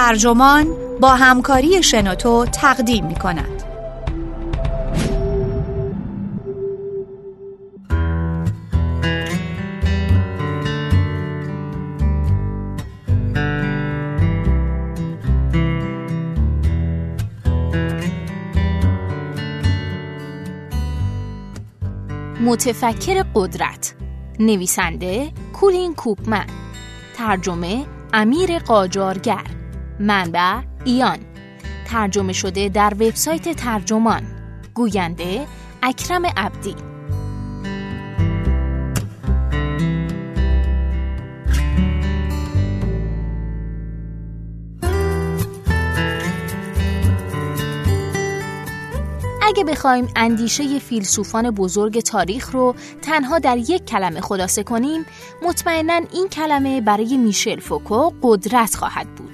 ترجمان با همکاری شنوتو تقدیم می کند. متفکر قدرت نویسنده کولین کوپمن ترجمه امیر قاجارگر منبع ایان. ترجمه شده در وبسایت ترجمان. گوینده اکرم عبدی. اگه بخوایم اندیشه فیلسوفان بزرگ تاریخ رو تنها در یک کلمه خلاصه کنیم مطمئنا این کلمه برای میشل فوکو قدرت خواهد بود.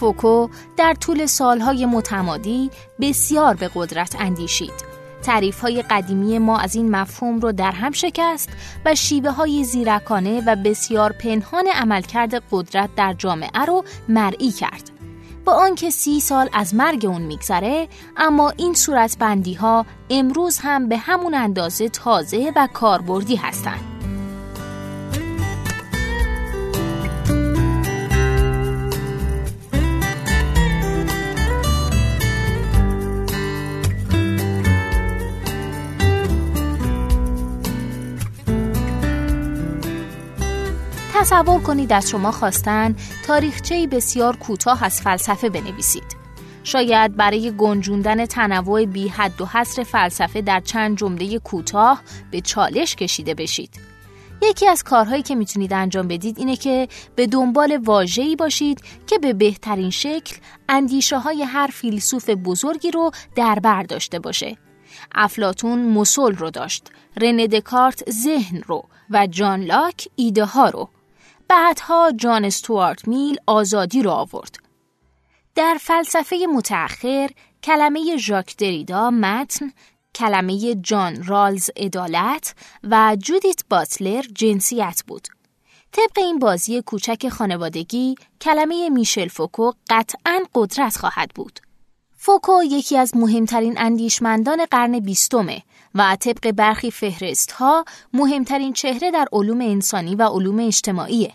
فوکو در طول سالهای متمادی بسیار به قدرت اندیشید تعریف های قدیمی ما از این مفهوم رو در هم شکست و شیوه های زیرکانه و بسیار پنهان عملکرد قدرت در جامعه رو مرئی کرد با آنکه سی سال از مرگ اون میگذره اما این صورتبندی ها امروز هم به همون اندازه تازه و کاربردی هستند. تصور کنید از شما خواستن تاریخچه‌ای بسیار کوتاه از فلسفه بنویسید. شاید برای گنجوندن تنوع بی حد و حصر فلسفه در چند جمله کوتاه به چالش کشیده بشید. یکی از کارهایی که می‌تونید انجام بدید اینه که به دنبال واژه‌ای باشید که به بهترین شکل اندیشه های هر فیلسوف بزرگی رو در بر داشته باشه. افلاتون مسل رو داشت، رنه دکارت ذهن رو و جان لاک ایده ها رو. بعدها جان استوارت میل آزادی را آورد. در فلسفه متأخر کلمه ژاک دریدا متن، کلمه جان رالز عدالت و جودیت باتلر جنسیت بود. طبق این بازی کوچک خانوادگی کلمه میشل فوکو قطعا قدرت خواهد بود. فوکو یکی از مهمترین اندیشمندان قرن بیستمه و طبق برخی فهرست ها مهمترین چهره در علوم انسانی و علوم اجتماعیه.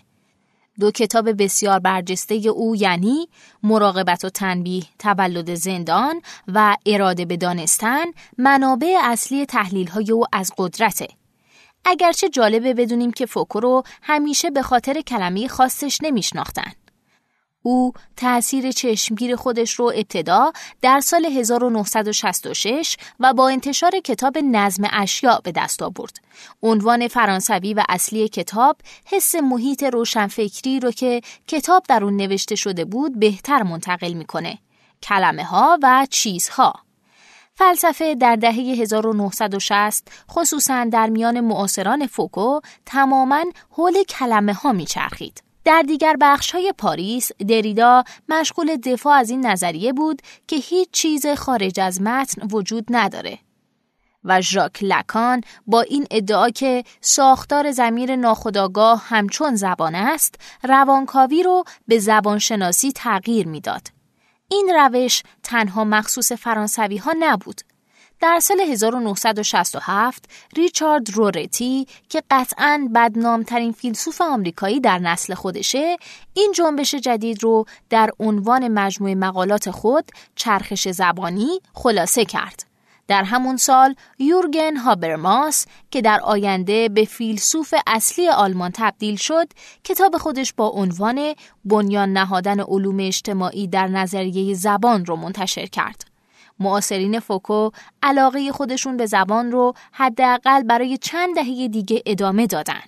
دو کتاب بسیار برجسته او یعنی مراقبت و تنبیه تولد زندان و اراده به دانستن منابع اصلی تحلیل های او از قدرته. اگرچه جالبه بدونیم که فوکو رو همیشه به خاطر کلمه خاصش نمیشناختن. او تأثیر چشمگیر خودش رو ابتدا در سال 1966 و با انتشار کتاب نظم اشیاء به دست آورد. عنوان فرانسوی و اصلی کتاب حس محیط روشنفکری رو که کتاب در اون نوشته شده بود بهتر منتقل می‌کنه. کلمه ها و چیزها. فلسفه در دهه 1960 خصوصا در میان معاصران فوکو تماما حول کلمه ها میچرخید. در دیگر بخش های پاریس دریدا مشغول دفاع از این نظریه بود که هیچ چیز خارج از متن وجود نداره و ژاک لکان با این ادعا که ساختار زمیر ناخودآگاه همچون زبان است روانکاوی رو به زبانشناسی تغییر می‌داد. این روش تنها مخصوص فرانسوی ها نبود در سال 1967 ریچارد رورتی که قطعا بدنامترین فیلسوف آمریکایی در نسل خودشه این جنبش جدید رو در عنوان مجموعه مقالات خود چرخش زبانی خلاصه کرد. در همون سال یورگن هابرماس که در آینده به فیلسوف اصلی آلمان تبدیل شد کتاب خودش با عنوان بنیان نهادن علوم اجتماعی در نظریه زبان رو منتشر کرد. معاصرین فوکو علاقه خودشون به زبان رو حداقل برای چند دهه دیگه ادامه دادن.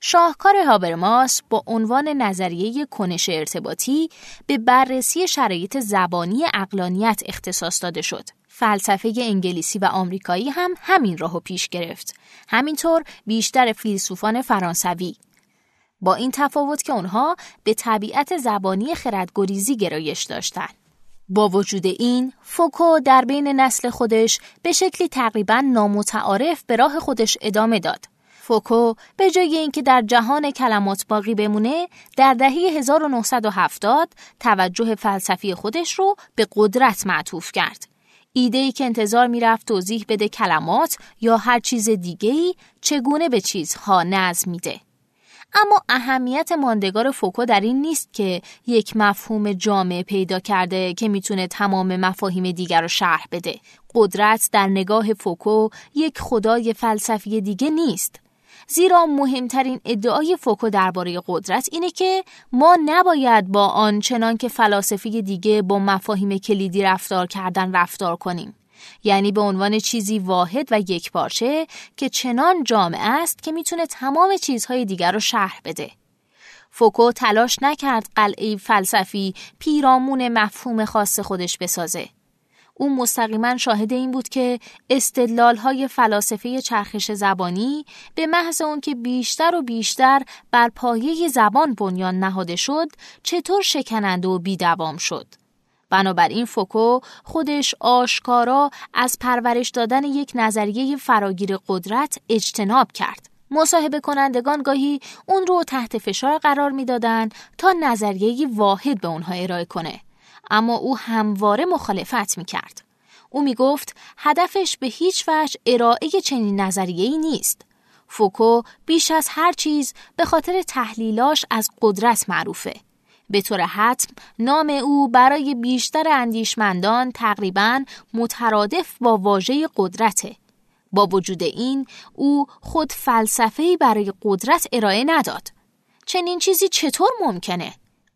شاهکار هابرماس با عنوان نظریه کنش ارتباطی به بررسی شرایط زبانی اقلانیت اختصاص داده شد. فلسفه انگلیسی و آمریکایی هم همین راهو پیش گرفت. همینطور بیشتر فیلسوفان فرانسوی با این تفاوت که اونها به طبیعت زبانی خردگریزی گرایش داشتند. با وجود این فوکو در بین نسل خودش به شکلی تقریبا نامتعارف به راه خودش ادامه داد. فوکو به جای اینکه در جهان کلمات باقی بمونه در دهه 1970 توجه فلسفی خودش رو به قدرت معطوف کرد. ایده ای که انتظار می‌رفت توضیح بده کلمات یا هر چیز دیگه ای چگونه به چیزها نظم میده. اما اهمیت ماندگار فوکو در این نیست که یک مفهوم جامع پیدا کرده که می‌تونه تمام مفاهیم دیگر رو شرح بده. قدرت در نگاه فوکو یک خدای فلسفی دیگه نیست. زیرا مهمترین ادعای فوکو درباره قدرت اینه که ما نباید با آن چنان که فلاسفی دیگه با مفاهیم کلیدی رفتار کردن رفتار کنیم. یعنی به عنوان چیزی واحد و یک پارچه که چنان جامع است که می‌تونه تمام چیزهای دیگر رو شرح بده. فوکو تلاش نکرد قلعه فلسفی پیرامون مفهوم خاص خودش بسازه. او مستقیما شاهد این بود که استدلال های فلاسفه چرخش زبانی به محض اون که بیشتر و بیشتر بر پایه زبان بنیان نهاده شد چطور شکننده و بیدوام شد. بنابراین فوکو خودش آشکارا از پرورش دادن یک نظریه فراگیر قدرت اجتناب کرد. مصاحبه کنندگان گاهی اون رو تحت فشار قرار می‌دادند تا نظریه واحد به اونها ارائه کنه. اما او همواره مخالفت می کرد. او می گفت هدفش به هیچ وجه ارائه چنین نظریه‌ای نیست. فوکو بیش از هر چیز به خاطر تحلیلاش از قدرت معروفه. به طور حتم نام او برای بیشتر اندیشمندان تقریبا مترادف با واژه قدرته. با وجود این او خود فلسفه‌ای برای قدرت ارائه نداد. چنین چیزی چطور ممکنه؟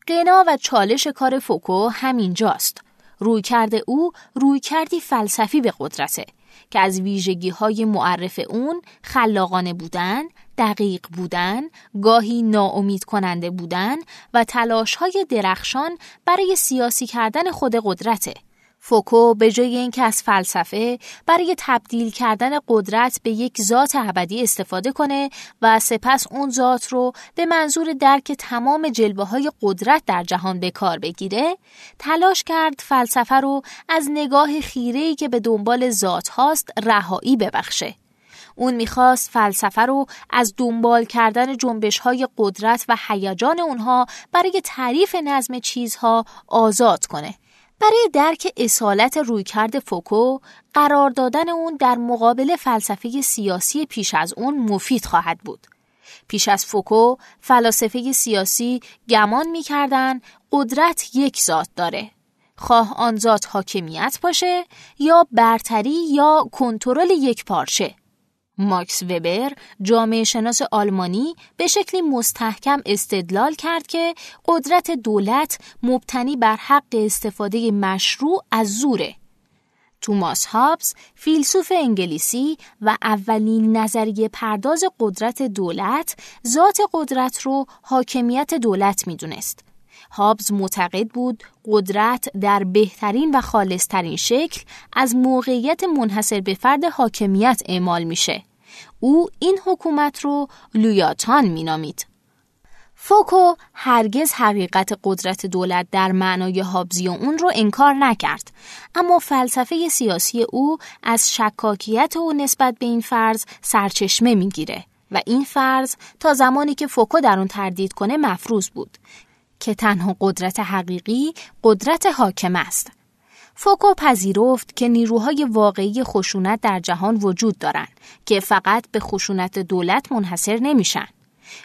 قنا و چالش کار فوکو همینجاست. روی کرده او روی کردی فلسفی به قدرته که از ویژگی های معرف اون خلاقانه بودن، دقیق بودن، گاهی ناامید کننده بودن و تلاش های درخشان برای سیاسی کردن خود قدرته. فوکو به جای اینکه از فلسفه برای تبدیل کردن قدرت به یک ذات ابدی استفاده کنه و سپس اون ذات رو به منظور درک تمام جلوه های قدرت در جهان به کار بگیره تلاش کرد فلسفه رو از نگاه خیره‌ای که به دنبال ذات هاست رهایی ببخشه اون می‌خواست فلسفه رو از دنبال کردن جنبش های قدرت و هیجان اونها برای تعریف نظم چیزها آزاد کنه برای درک اصالت رویکرد فوکو قرار دادن اون در مقابل فلسفه سیاسی پیش از اون مفید خواهد بود. پیش از فوکو فلاسفه سیاسی گمان می‌کردن قدرت یک ذات داره. خواه آن ذات حاکمیت باشه یا برتری یا کنترل یک پارچه. ماکس وبر جامعه شناس آلمانی به شکلی مستحکم استدلال کرد که قدرت دولت مبتنی بر حق استفاده مشروع از زوره. توماس هابز فیلسوف انگلیسی و اولین نظریه پرداز قدرت دولت ذات قدرت رو حاکمیت دولت می‌دونست. هابز معتقد بود قدرت در بهترین و خالصترین شکل از موقعیت منحصر به فرد حاکمیت اعمال میشه. او این حکومت رو لویاتان مینامید. فوکو هرگز حقیقت قدرت دولت در معنای هابزی اون رو انکار نکرد اما فلسفه سیاسی او از شکاکیت او نسبت به این فرض سرچشمه می‌گیره و این فرض تا زمانی که فوکو در اون تردید کنه مفروض بود که تنها قدرت حقیقی قدرت حاکم است فوکو پذیرفت که نیروهای واقعی خشونت در جهان وجود دارند که فقط به خشونت دولت منحصر نمیشن.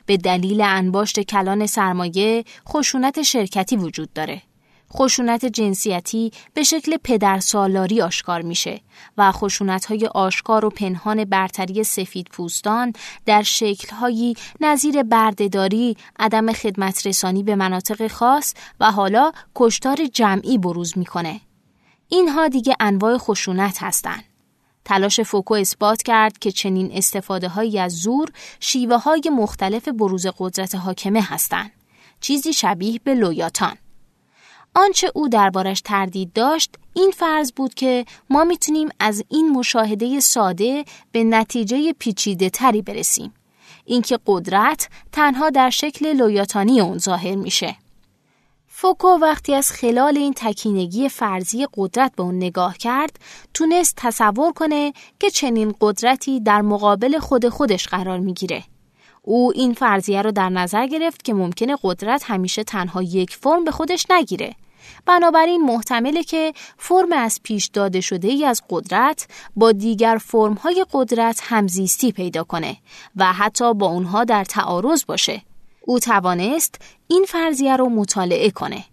به دلیل انباشت کلان سرمایه خشونت شرکتی وجود داره. خشونت جنسیتی به شکل پدرسالاری آشکار میشه و خشونت های آشکار و پنهان برتری سفید پوستان در شکل هایی نظیر بردهداری، عدم خدمت رسانی به مناطق خاص و حالا کشتار جمعی بروز می‌کنه. اینها دیگه انواع خشونت هستند. تلاش فوکو اثبات کرد که چنین استفاده هایی از زور شیوه های مختلف بروز قدرت حاکمه هستند. چیزی شبیه به لویاتان. آنچه او دربارش تردید داشت این فرض بود که ما می‌تونیم از این مشاهده ساده به نتیجه پیچیده تری برسیم. اینکه قدرت تنها در شکل لویاتانی اون ظاهر میشه. فوکو وقتی از خلال این تکینگی فرضی قدرت به اون نگاه کرد تونست تصور کنه که چنین قدرتی در مقابل خود خودش قرار می‌گیره. او این فرضیه رو در نظر گرفت که ممکنه قدرت همیشه تنها یک فرم به خودش نگیره. بنابراین محتمله که فرم از پیش داده شده ای از قدرت با دیگر فرم های قدرت همزیستی پیدا کنه و حتی با اونها در تعارض باشه. او توانست این فرضیه رو مطالعه کنه.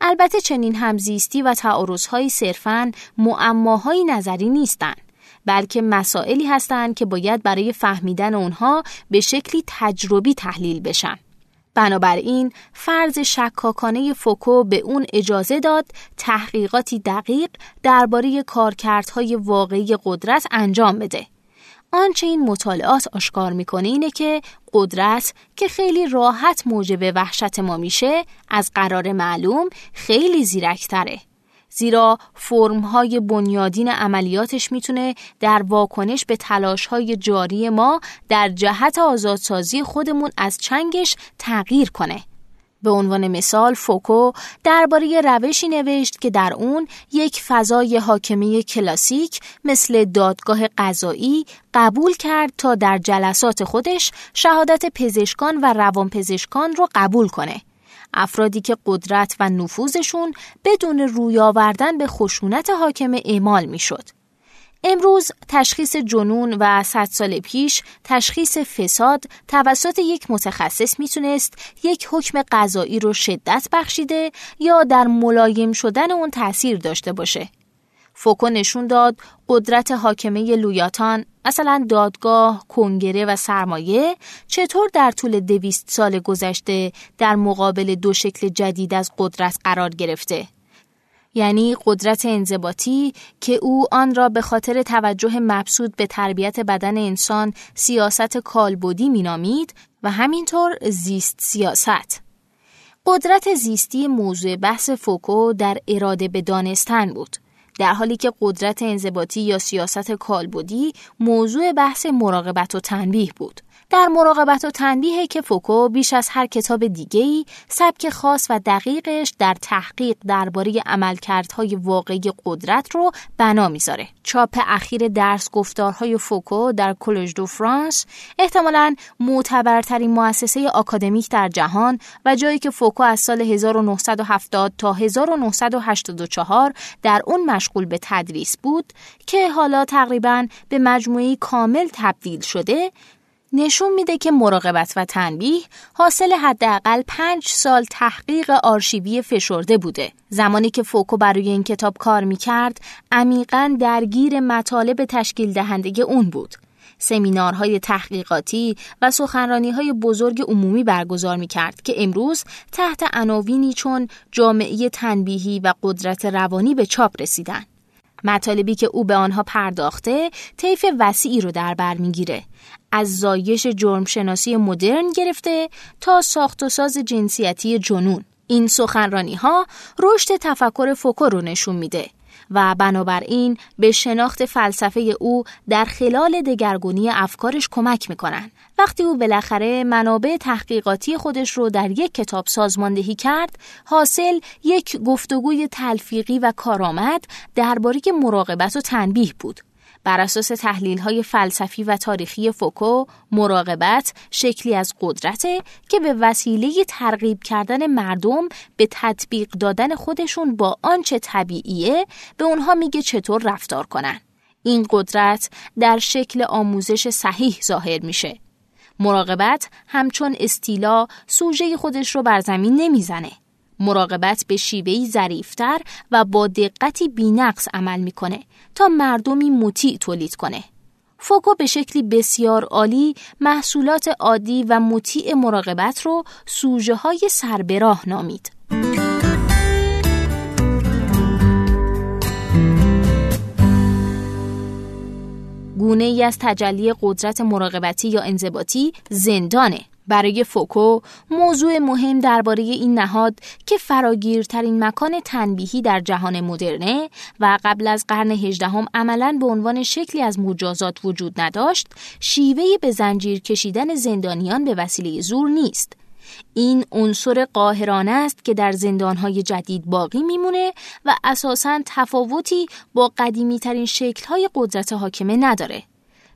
البته چنین همزیستی و تعارضهایی صرفاً معماهای نظری نیستند. بلکه مسائلی هستند که باید برای فهمیدن اونها به شکلی تجربی تحلیل بشن. بنابراین فرض شکاکانه فوکو به اون اجازه داد تحقیقاتی دقیق درباره کارکردهای واقعی قدرت انجام بده. آنچه این مطالعات آشکار می‌کنه اینه که قدرت که خیلی راحت موجب وحشت ما میشه از قرار معلوم خیلی زیرکتره. زیرا فرمهای بنیادین عملیاتش می‌تونه در واکنش به تلاشهای جاری ما در جهت آزادسازی خودمون از چنگش تغییر کنه. به عنوان مثال فوکو درباره روشی نوشت که در اون یک فضای حاکمه کلاسیک مثل دادگاه قضایی قبول کرد تا در جلسات خودش شهادت پزشکان و روانپزشکان رو قبول کنه. افرادی که قدرت و نفوذشون بدون روی آوردن به خشونت حاکم اعمال می‌شد. امروز تشخیص جنون و صد سال پیش تشخیص فساد توسط یک متخصص می‌تونست یک حکم قضایی رو شدت بخشیده یا در ملایم شدن اون تاثیر داشته باشه. فوکو نشون داد قدرت حاکمه لویاتان مثلا دادگاه، کنگره و سرمایه چطور در طول دویست سال گذشته در مقابل دو شکل جدید از قدرت قرار گرفته یعنی قدرت انضباطی که او آن را به خاطر توجه مبسود به تربیت بدن انسان سیاست کالبدی مینامید و همینطور زیست سیاست. قدرت زیستی موضوع بحث فوکو در اراده به دانستن بود. در حالی که قدرت انضباطی یا سیاست کالبدی موضوع بحث مراقبت و تنبیه بود. در مراقبت و تنبیه که فوکو بیش از هر کتاب دیگه‌ای سبک خاص و دقیقش در تحقیق درباره عملکردهای واقعی قدرت رو بنا می‌ذاره. چاپ اخیر درس گفتارهای فوکو در کلژ دو فرانس احتمالاً معتبرترین مؤسسه آکادمیک در جهان و جایی که فوکو از سال 1970 تا 1984 در اون مشغول به تدریس بود که حالا تقریبا به مجموعه کامل تبدیل شده نشون میده که مراقبت و تنبیه حاصل حداقل پنج سال تحقیق آرشیوی فشرده بوده. زمانی که فوکو برای این کتاب کار می‌کرد، عمیقا درگیر مطالب تشکیل دهنده اون بود. سمینارهای تحقیقاتی و سخنرانی بزرگ عمومی برگزار می کرد که امروز تحت عناوینی چون جامعه تنبیهی و قدرت روانی به چاپ رسیدن. مطالبی که او به آنها پرداخته طیف وسیعی رو در بر می‌گیره. از زایش جرمشناسی مدرن گرفته تا ساخت و ساز جنسیتی جنون. این سخنرانی ها رشد تفکر فوکو رو نشون میده. و بنابراین به شناخت فلسفه او در خلال دگرگونی افکارش کمک می‌کنن. وقتی او بالاخره منابع تحقیقاتی خودش رو در یک کتاب سازماندهی کرد، حاصل یک گفتگوی تلفیقی و کارآمد درباره مراقبت و تنبیه بود. بر اساس تحلیل های فلسفی و تاریخی فوکو مراقبت شکلی از قدرته که به وسیله ترغیب کردن مردم به تطبیق دادن خودشون با آنچه طبیعیه به اونها میگه چطور رفتار کنن. این قدرت در شکل آموزش صحیح ظاهر میشه. مراقبت همچون استیلا سوژه خودش رو بر زمین نمی‌زنه. مراقبت به شیوهی ظریفتر و با دقتی بینقص عمل می‌کنه تا مردمی مطیع تولید کنه. فوکو به شکلی بسیار عالی محصولات عادی و مطیع مراقبت رو سوژه های سربراه نامید. گونه ای از تجلی قدرت مراقبتی یا انضباطی زندانه برای فوکو موضوع مهم درباره این نهاد که فراگیرترین مکان تنبیهی در جهان مدرنه و قبل از قرن هجدهم عملا به عنوان شکلی از مجازات وجود نداشت شیوهی به زنجیر کشیدن زندانیان به وسیله زور نیست این عنصر قاهرانه است که در زندانهای جدید باقی میمونه و اساساً تفاوتی با قدیمی ترین شکلهای قدرت حاکمه نداره.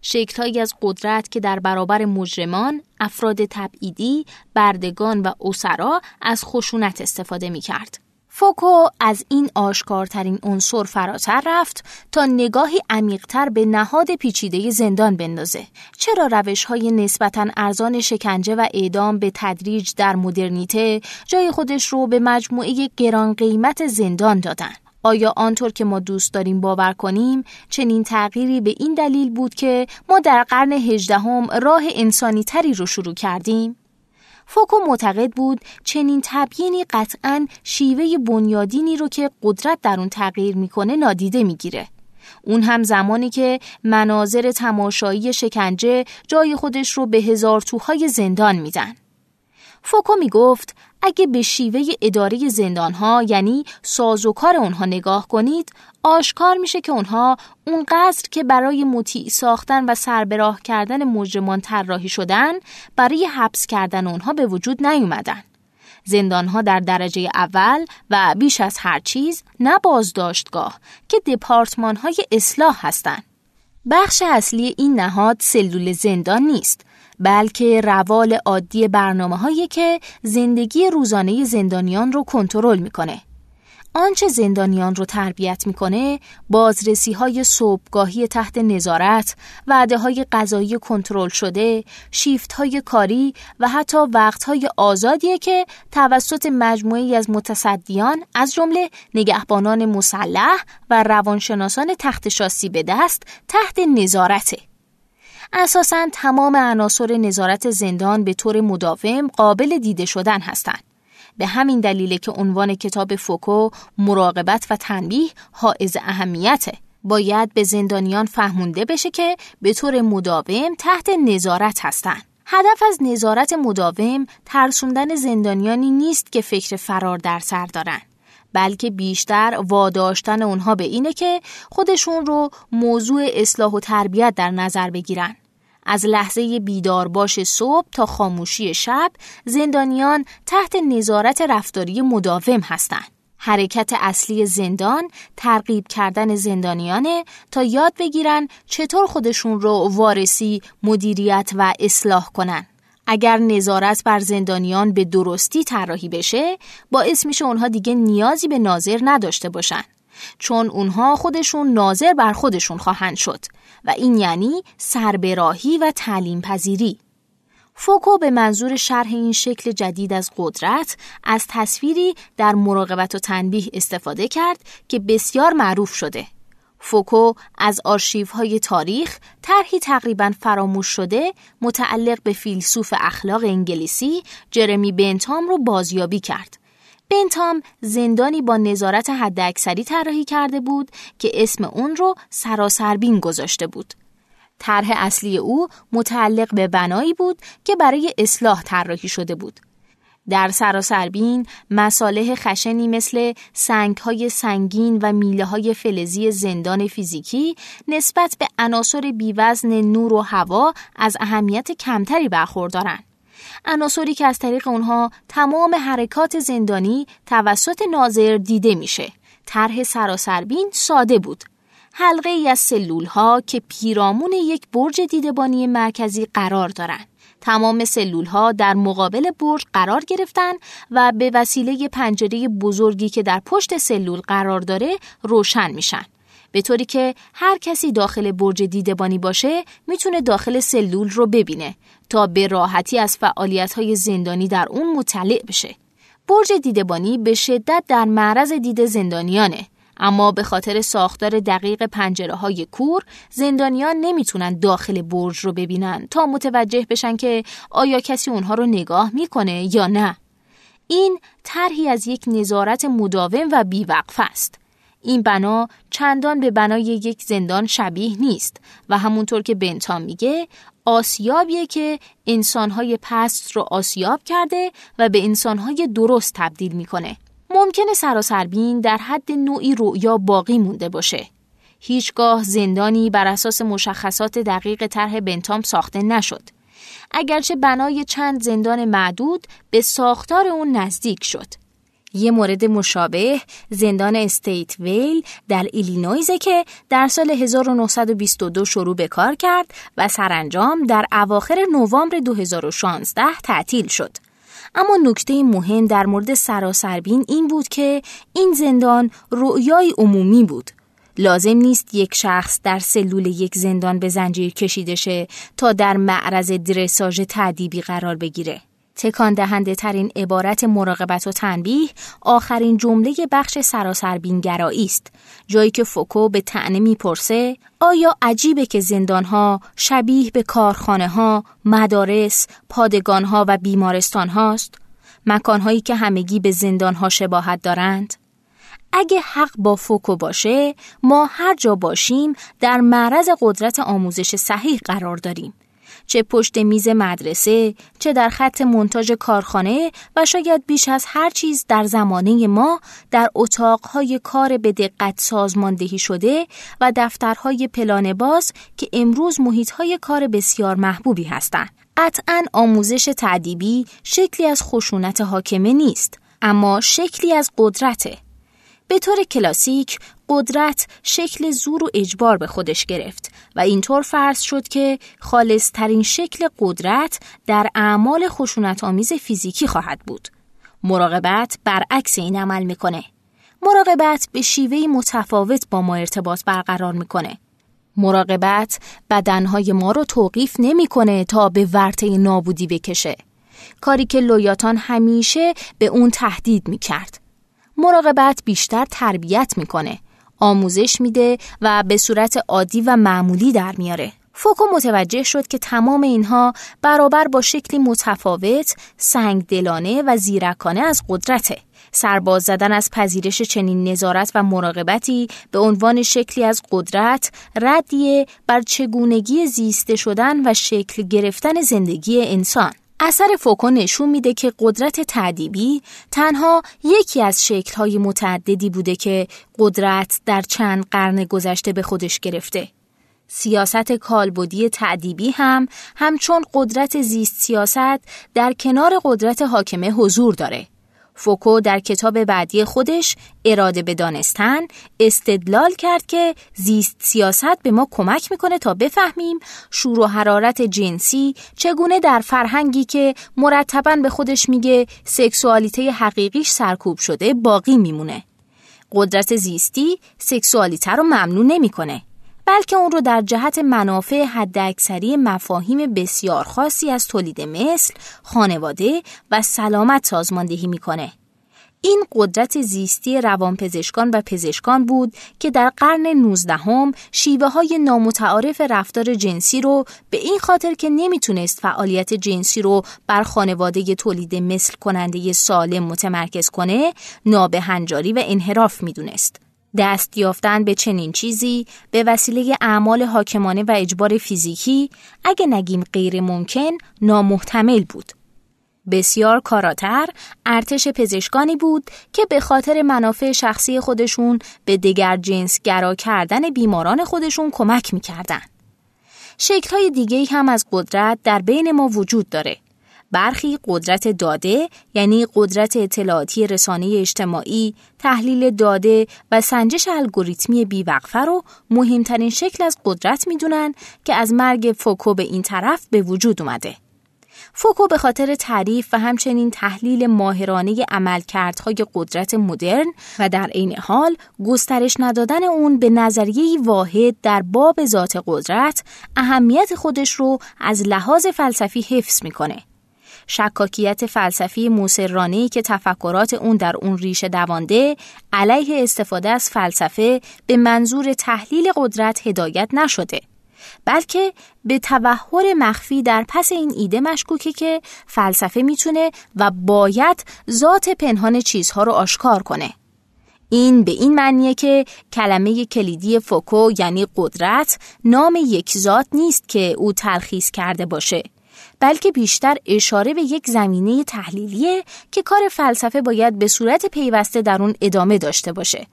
شکلهایی از قدرت که در برابر مجرمان، افراد تبعیدی، بردگان و اسرا از خشونت استفاده می کرد. فوکو از این آشکارترین عنصر فراتر رفت تا نگاهی عمیقتر به نهاد پیچیده زندان بندازه. چرا روش های نسبتا ارزان شکنجه و اعدام به تدریج در مدرنیته جای خودش رو به مجموعه گران قیمت زندان دادن؟ آیا آنطور که ما دوست داریم باور کنیم چنین تغییری به این دلیل بود که ما در قرن هجدهم راه انسانی تری رو شروع کردیم؟ فوکو معتقد بود چنین تبیینی قطعا شیوه بنیادینی رو که قدرت در اون تغییر می‌کنه نادیده می‌گیره. اون هم زمانی که مناظر تماشایی شکنجه جای خودش رو به هزار توهای زندان میدن. فوکو می گفت اگه به شیوه اداره زندانها یعنی سازوکار اونها نگاه کنید آشکار میشه که اونها اون قصر که برای مطیع ساختن و سربراه کردن مجرمان طراحی شدن برای حبس کردن اونها به وجود نیومدن. زندانها در درجه اول و بیش از هر چیز نه بازداشتگاه که دپارتمان های اصلاح هستند. بخش اصلی این نهاد سلول زندان نیست بلکه روال عادی برنامه هایی که زندگی روزانه زندانیان رو کنترل می‌کنه. آنچه زندانیان رو تربیت می‌کنه بازرسی های صبحگاهی تحت نظارت، وعده های غذایی کنترل شده، شیفت های کاری و حتی وقت های آزادیه که توسط مجموعی از متصدیان از جمله نگهبانان مسلح و روانشناسان تحت شاسی به دست تحت نظارته. اساسا تمام عناصر نظارت زندان به طور مداوم قابل دیده شدن هستند. به همین دلیل که عنوان کتاب فوکو مراقبت و تنبیه حائز اهمیته. باید به زندانیان فهمونده بشه که به طور مداوم تحت نظارت هستند. هدف از نظارت مداوم ترسوندن زندانیانی نیست که فکر فرار در سر دارن. بلکه بیشتر واداشتن اونها به اینه که خودشون رو موضوع اصلاح و تربیت در نظر بگیرن. از لحظه بیدار باش صبح تا خاموشی شب زندانیان تحت نظارت رفتاری مداوم هستند. حرکت اصلی زندان ترغیب کردن زندانیانه تا یاد بگیرن چطور خودشون رو وارسی، مدیریت و اصلاح کنن. اگر نظارت بر زندانیان به درستی طراحی بشه باعث میشه اونها دیگه نیازی به ناظر نداشته باشن. چون اونها خودشون ناظر بر خودشون خواهند شد و این یعنی سربراهی و تعلیم پذیری فوکو به منظور شرح این شکل جدید از قدرت از تصویری در مراقبت و تنبیه استفاده کرد که بسیار معروف شده. فوکو از آرشیوهای تاریخ طرحی تقریبا فراموش شده متعلق به فیلسوف اخلاق انگلیسی جرمی بنتام رو بازیابی کرد. بنتام زندانی با نظارت حداکثری طراحی کرده بود که اسم اون رو سراسربین گذاشته بود. طرح اصلی او متعلق به بنایی بود که برای اصلاح طراحی شده بود. در سراسربین مصالح خشنی مثل های سنگین و میله های فلزی زندان فیزیکی نسبت به عناصر بیوزن نور و هوا از اهمیت کمتری برخوردارند. عناصری که از طریق اونها تمام حرکات زندانی توسط ناظر دیده میشه. طرح سراسربین ساده بود. حلقه ای از سلول ها که پیرامون یک برج دیدبانی مرکزی قرار دارند. تمام سلول ها در مقابل برج قرار گرفتن و به وسیله پنجره بزرگی که در پشت سلول قرار داره روشن میشن. به طوری که هر کسی داخل برج دیدبانی باشه می‌تونه داخل سلول رو ببینه تا به راحتی از فعالیت های زندانی در اون مطلع بشه. برج دیدبانی به شدت در معرض دید زندانیانه اما به خاطر ساختار دقیق پنجره های کور زندانیان نمی‌تونن داخل برج رو ببینن تا متوجه بشن که آیا کسی اونها رو نگاه می‌کنه یا نه. این طرحی از یک نظارت مداوم و بیوقف است. این بنا چندان به بنای یک زندان شبیه نیست و همونطور که بنتام میگه آسیابیه که انسانهای پست رو آسیاب کرده و به انسانهای درست تبدیل می‌کنه. ممکنه سراسربین در حد نوعی رؤیا باقی مونده باشه. هیچگاه زندانی بر اساس مشخصات دقیق طرح بنتام ساخته نشد. اگرچه بنای چند زندان معدود به ساختار اون نزدیک شد. یه مورد مشابه زندان استیت ویل در ایلینویزه که در سال 1922 شروع به کار کرد و سرانجام در اواخر نوامبر 2016 تعطیل شد. اما نکته مهم در مورد سراسربین این بود که این زندان رؤیای عمومی بود. لازم نیست یک شخص در سلول یک زندان به زنجیر کشیده شه تا در معرض درساژ تعدیبی قرار بگیره. تکان دهنده ترین عبارت مراقبت و تنبیه آخرین جمله بخش سراسر بینگرایی است جایی که فوکو به تعنه می‌پرسه آیا عجیبه که زندانها شبیه به کارخانه ها، مدارس، پادگان ها و بیمارستان هاست؟ مکانهایی که همگی به زندان ها شباهت دارند؟ اگه حق با فوکو باشه ما هر جا باشیم در معرض قدرت آموزش صحیح قرار داریم چه پشت میز مدرسه، چه در خط منتاج کارخانه و شاید بیش از هر چیز در زمانه ما در اتاقهای کار به دقت سازماندهی شده و دفترهای پلان باز که امروز محیطهای کار بسیار محبوبی هستند. قطعا آموزش تعدیبی شکلی از خشونت حاکمه نیست، اما شکلی از قدرته. به طور کلاسیک قدرت شکل زور و اجبار به خودش گرفت و اینطور فرض شد که خالصترین شکل قدرت در اعمال خشونت آمیز فیزیکی خواهد بود. مراقبت برعکس این عمل می‌کنه. مراقبت به شیوهی متفاوت با ما ارتباط برقرار می‌کنه. مراقبت بدنهای ما رو توقیف نمی‌کنه تا به ورطه نابودی بکشه. کاری که لویاتان همیشه به اون تهدید می‌کرد. مراقبت بیشتر تربیت می‌کنه آموزش میده و به صورت عادی و معمولی در میاره. فوکو متوجه شد که تمام اینها برابر با شکلی متفاوت، سنگ دلانه و زیرکانه از قدرته. سرباز زدن از پذیرش چنین نظارت و مراقبتی به عنوان شکلی از قدرت ردیه بر چگونگی زیسته شدن و شکل گرفتن زندگی انسان. اثر فوکو نشون میده که قدرت تعدیبی تنها یکی از شکلهای متعددی بوده که قدرت در چند قرن گذشته به خودش گرفته. سیاست کالبدی تعدیبی هم همچون قدرت زیست سیاست در کنار قدرت حاکمه حضور داره. فوکو در کتاب بعدی خودش اراده به دانستن استدلال کرد که زیست سیاست به ما کمک می‌کنه تا بفهمیم شور و حرارت جنسی چگونه در فرهنگی که مرتبا به خودش میگه سکسوالیته حقیقیش سرکوب شده باقی میمونه. قدرت زیستی سکسوالیته رو ممنون نمی‌کنه. بلکه اون رو در جهت منافع حداکثری مفاهیم بسیار خاصی از تولید مثل، خانواده و سلامت سازماندهی می‌کنه. این قدرت زیستی روانپزشکان و پزشکان بود که در قرن 19 هم شیوه های نامتعارف رفتار جنسی رو به این خاطر که نمی‌تونست فعالیت جنسی رو بر خانواده تولید مثل کننده سالم متمرکز کنه نابهنجاری و انحراف می‌دونست. دست یافتن به چنین چیزی به وسیله اعمال حاکمانه و اجبار فیزیکی اگه نگیم غیر ممکن نامحتمل بود. بسیار کاراتر ارتش پزشکانی بود که به خاطر منافع شخصی خودشون به دیگر جنس گرا کردن بیماران خودشون کمک می‌کردن. شکل های هم از قدرت در بین ما وجود داره برخی قدرت داده یعنی قدرت اطلاعاتی رسانه اجتماعی، تحلیل داده و سنجش الگوریتمی بیوقفه رو مهمترین شکل از قدرت می‌دونن که از مرگ فوکو به این طرف به وجود اومده. فوکو به خاطر تعریف و همچنین تحلیل ماهرانه عملکردهای قدرت مدرن و در عین حال گسترش ندادن اون به نظریه واحد در باب ذات قدرت اهمیت خودش رو از لحاظ فلسفی حفظ می‌کنه. شکاکیت فلسفی موسرانهی که تفکرات اون در اون ریشه دوانده علیه استفاده از فلسفه به منظور تحلیل قدرت هدایت نشده بلکه به توهر مخفی در پس این ایده مشکوکه که فلسفه می‌تونه و باید ذات پنهان چیزها رو آشکار کنه. این به این معنیه که کلمه کلیدی فوکو یعنی قدرت نام یک ذات نیست که او تلخیص کرده باشه. بلکه بیشتر اشاره به یک زمینه تحلیلیه که کار فلسفه باید به صورت پیوسته در اون ادامه داشته باشه.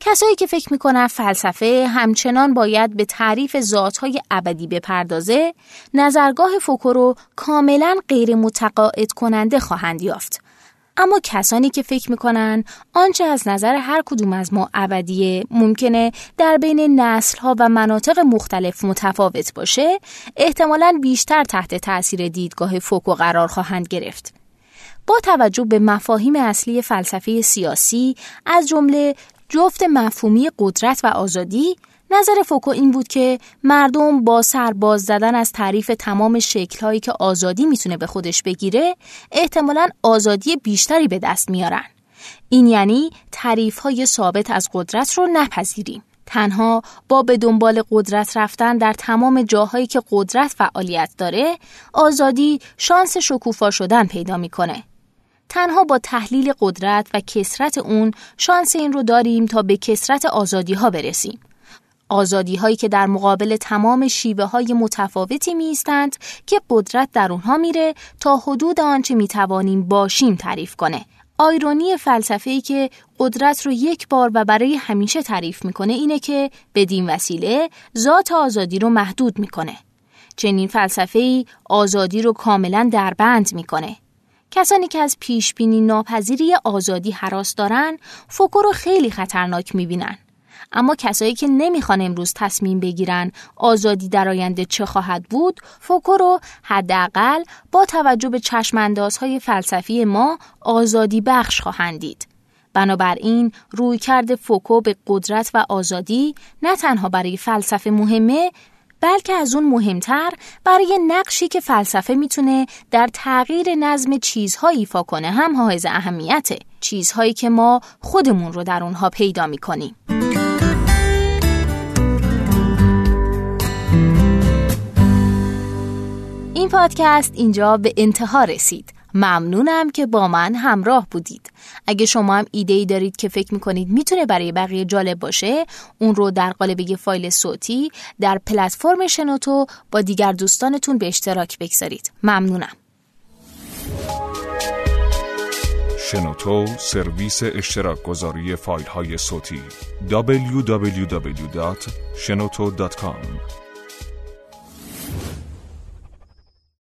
کسایی که فکر می‌کنن فلسفه همچنان باید به تعریف ذاتهای ابدی بپردازه نظرگاه فوکو رو کاملا غیر متقاعد کننده خواهند یافت اما کسانی که فکر می‌کنن آنچه از نظر هر کدوم از ما ابدیه ممکنه در بین نسل ها و مناطق مختلف متفاوت باشه احتمالا بیشتر تحت تاثیر دیدگاه فوکو قرار خواهند گرفت. با توجه به مفاهیم اصلی فلسفه سیاسی از جمله جفت مفهومی قدرت و آزادی نظر فوکو این بود که مردم با سرباز زدن از تعریف تمام شکلهایی که آزادی می‌تونه به خودش بگیره احتمالا آزادی بیشتری به دست میارن. این یعنی تعریف های ثابت از قدرت رو نپذیریم. تنها با به دنبال قدرت رفتن در تمام جاهایی که قدرت فعالیت داره آزادی شانس شکوفا شدن پیدا می‌کنه. تنها با تحلیل قدرت و کسرت اون شانس این رو داریم تا به کسرت آزادی ها برسیم. آزادی هایی که در مقابل تمام شیوه های متفاوتی می ایستند که قدرت در اونها میره تا حدود آنچه می توانیم باشیم تعریف کنه. آیرونی فلسفه ای که قدرت رو یک بار و برای همیشه تعریف می‌کنه اینه که بدین وسیله ذات آزادی رو محدود می‌کنه. چنین فلسفه ای آزادی رو کاملا دربند می‌کنه. کسانی که از پیش بینی ناپذیری آزادی حراس دارن فوکو رو خیلی خطرناک می‌بینن. اما کسایی که نمی‌خوان امروز تصمیم بگیرن آزادی در آینده چه خواهد بود فوکو رو حداقل با توجه به چشماندازهای فلسفی ما آزادی بخش خواهند دید. بنابراین روی کرده فوکو به قدرت و آزادی نه تنها برای فلسفه مهمه بلکه از اون مهمتر برای نقشی که فلسفه می‌تونه در تغییر نظم چیزهایی ایفا کنه هم حائز اهمیته. چیزهایی که ما خودمون رو در اونها پیدا می‌کنیم. این پادکست اینجا به انتها رسید. ممنونم که با من همراه بودید. اگه شما هم ایده ای دارید که فکر می‌کنید می‌تونه برای بقیه جالب باشه اون رو در قالب یه فایل صوتی در پلتفرم شنوتو با دیگر دوستانتون به اشتراک بگذارید. ممنونم. شنوتو سرویس اشتراک گذاری فایل های صوتی www.shenoto.com